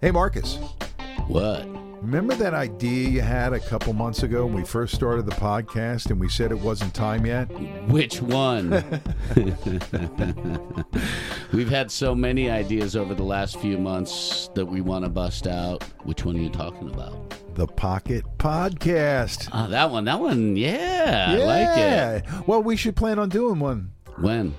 Hey, Marcus. What? Remember that idea you had a couple months ago when we first started the podcast and we said it wasn't time yet? Which one? We've had so many ideas over the last few months that we want to bust out. Which one are you talking about? The Pocket Podcast. Ah, that one. That one. Yeah, I like it. Well, we should plan on doing one When?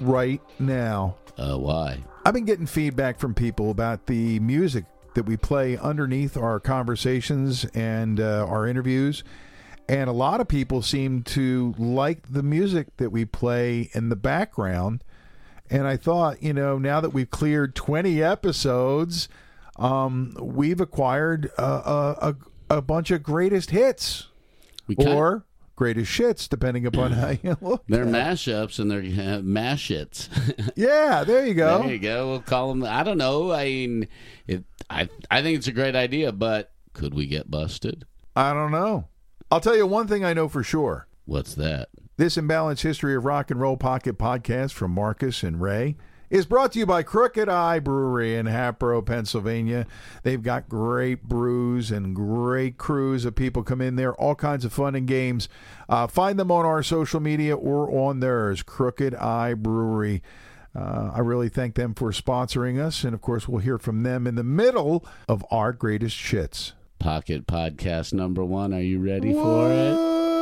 right now. Uh, why? I've been getting feedback from people about the music that we play underneath our conversations and uh, our interviews. And a lot of people seem to like the music that we play in the background. And I thought, you know, now that we've cleared 20 episodes, um, we've acquired a, a, a, bunch of greatest hits We kind- or greatest shits, depending upon how you look. they're at mashups and they're uh. Yeah, there you go. There you go. We'll call them. I don't know. I mean, it, I I think it's a great idea, but could we get busted? I don't know. I'll tell you one thing I know for sure. What's that? This imbalanced history of rock and roll pocket podcast from Marcus and Ray is brought to you by Crooked Eye Brewery in Hatboro, Pennsylvania. They've got great brews and great crews of people come in there, all kinds of fun and games. Uh, find them on our social media or on theirs, Crooked Eye Brewery. Uh, I really thank them for sponsoring us, and of course, we'll hear from them in the middle of our greatest shits. Pocket Podcast number one. Are you ready for it?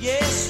Yes.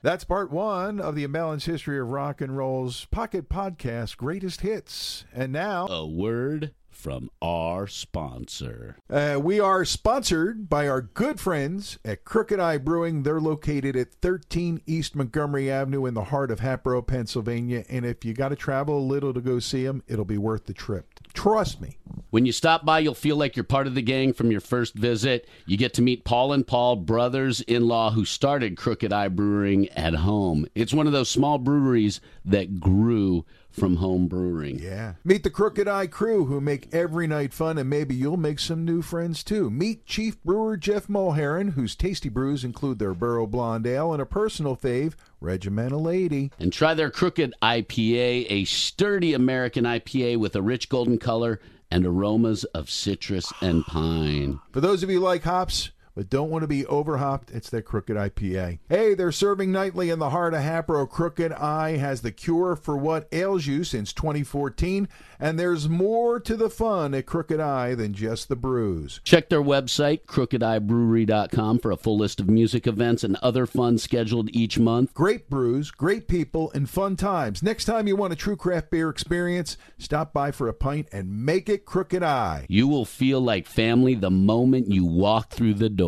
That's part one of the Imbalanced History of Rock and Roll's Pocket Podcast Greatest Hits. And now A word from our sponsor. uh, we are sponsored by our good friends at Crooked Eye Brewing. They're located at 13 East Montgomery Avenue in the heart of Hatboro, Pennsylvania. And if you got to travel a little to go see them, it'll be worth the trip. Trust me. When you stop by, you'll feel like you're part of the gang from your first visit. You get to meet Paul and Paul, brothers in law who started Crooked Eye Brewing at home. It's one of those small breweries that grew from home brewing. Yeah. Meet the Crooked Eye crew who make every night fun, and maybe you'll make some new friends too. Meet Chief Brewer Jeff Mulheron, whose tasty brews include their Burrow Blonde Ale and a personal fave, Regimental Lady. And try their Crooked IPA, a sturdy American IPA with a rich golden color and aromas of citrus and pine. For those of you who like hops, but don't want to be overhopped, it's their Crooked IPA. Hey, they're serving nightly in the heart of Hatboro. Crooked Eye has the cure for what ails you since 2014, and there's more to the fun at Crooked Eye than just the brews. Check their website, crookedeyebrewery.com, for a full list of music events and other fun scheduled each month. Great brews, great people, and fun times. Next time you want a true craft beer experience, stop by for a pint and make it Crooked Eye. You will feel like family the moment you walk through the door.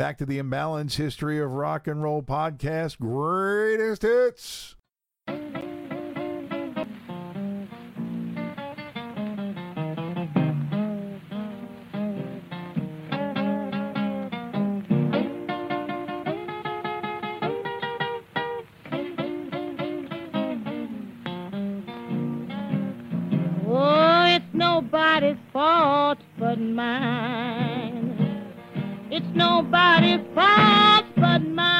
Back to the Imbalance History of Rock and Roll podcast Greatest Hits. Oh, nobody's fault but mine. It's nobody's fault but mine.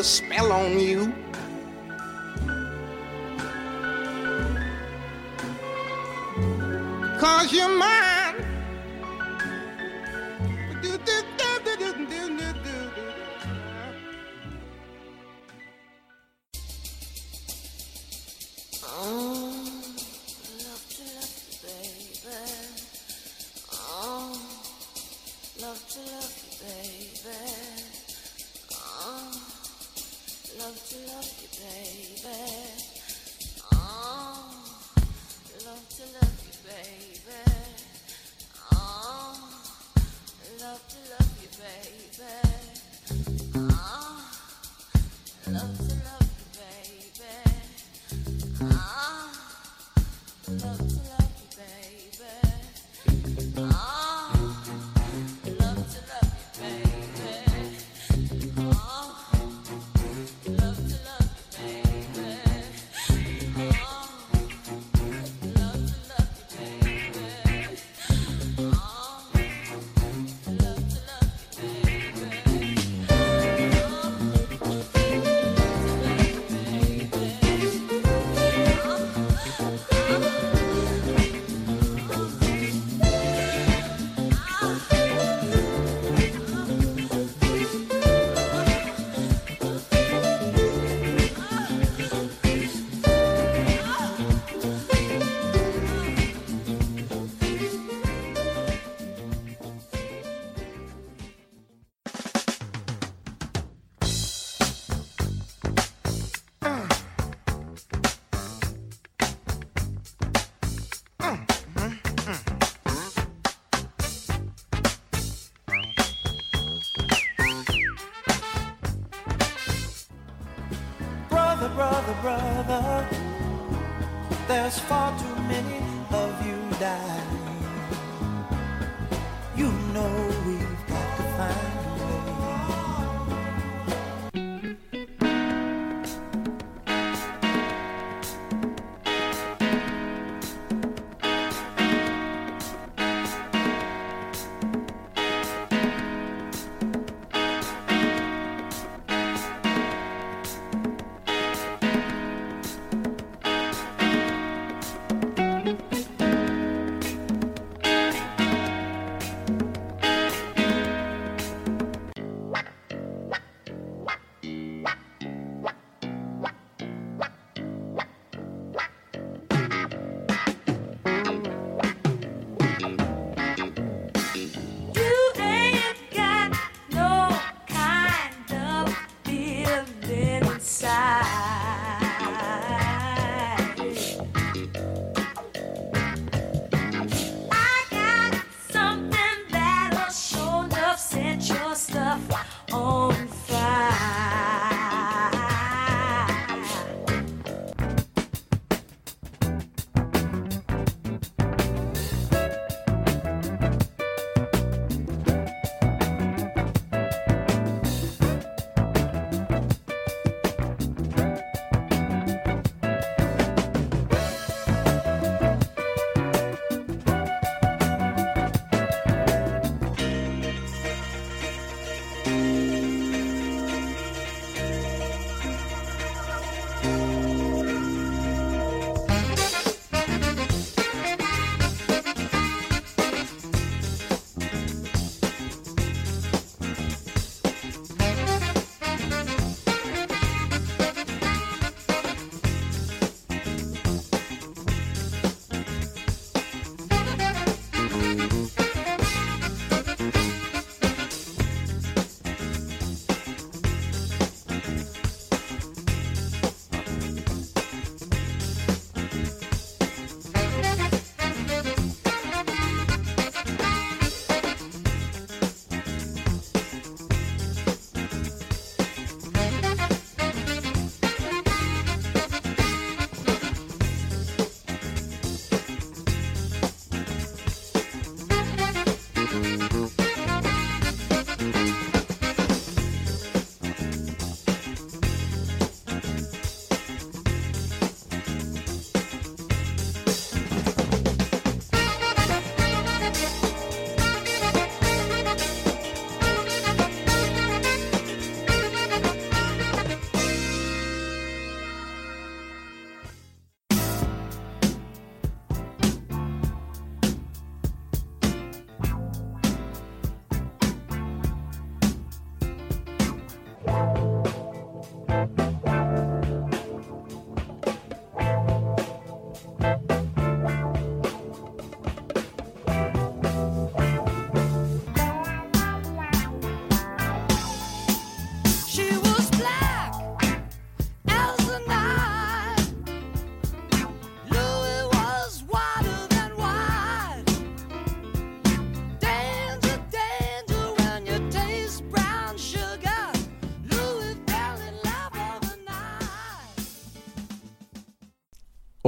A spell on you. Cause you're mine.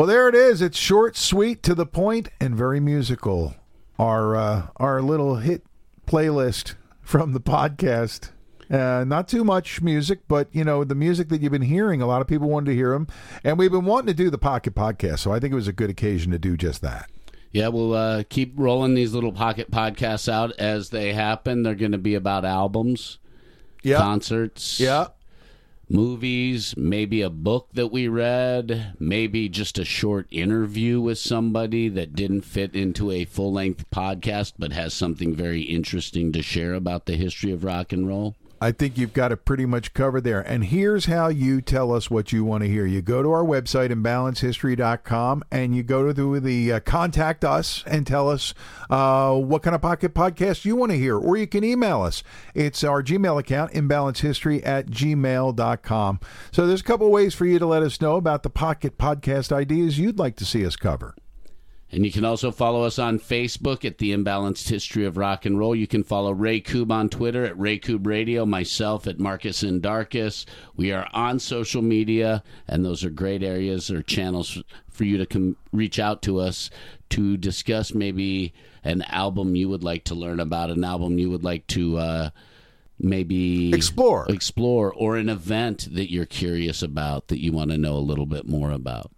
Well, there it is. It's short, sweet, to the point, and very musical. Our uh, our little hit playlist from the podcast. Uh, not too much music, but you know the music that you've been hearing. A lot of people wanted to hear them, and we've been wanting to do the Pocket Podcast. So I think it was a good occasion to do just that. Yeah, we'll uh, keep rolling these little pocket podcasts out as they happen. They're going to be about albums, Yeah, concerts, yeah. Movies, maybe a book that we read, maybe just a short interview with somebody that didn't fit into a full length podcast but has something very interesting to share about the history of rock and roll. I think you've got it pretty much covered there. And here's how you tell us what you want to hear. You go to our website, imbalancehistory.com, and you go to the, uh, contact us and tell us uh, what kind of pocket podcast you want to hear. Or you can email us. It's our Gmail account, imbalancehistory at gmail.com. So there's a couple ways for you to let us know about the pocket podcast ideas you'd like to see us cover. And you can also follow us on Facebook at The Imbalanced History of Rock and Roll. You can follow Ray Coob on Twitter at Ray Coob Radio, myself at Marcus and Darkus. We are on social media, and those are great areas or channels for you to com- reach out to us to discuss maybe an album you would like to learn about, an album you would like to uh, maybe Explore. explore, or an event that you're curious about that you want to know a little bit more about.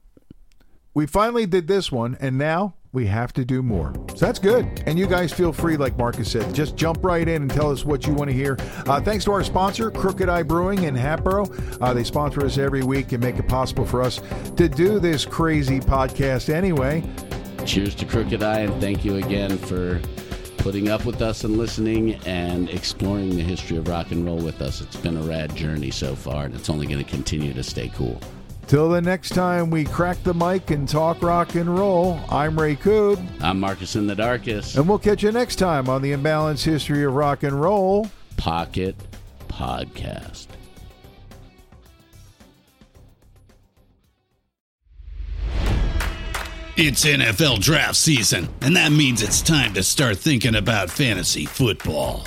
We finally did this one, and now we have to do more. So that's good. And you guys feel free, like Marcus said, just jump right in and tell us what you want to hear. Uh, thanks to our sponsor, Crooked Eye Brewing in Hatboro. Uh, they sponsor us every week and make it possible for us to do this crazy podcast anyway. Cheers to Crooked Eye, and thank you again for putting up with us and listening and exploring the history of rock and roll with us. It's been a rad journey so far, and it's only going to continue to stay cool. Till the next time we crack the mic and talk rock and roll, I'm Ray Coob, I'm Marcus in the Darkest, and we'll catch you next time on the Imbalanced History of Rock and Roll. Pocket Podcast. It's NFL draft season, and that means it's time to start thinking about fantasy football.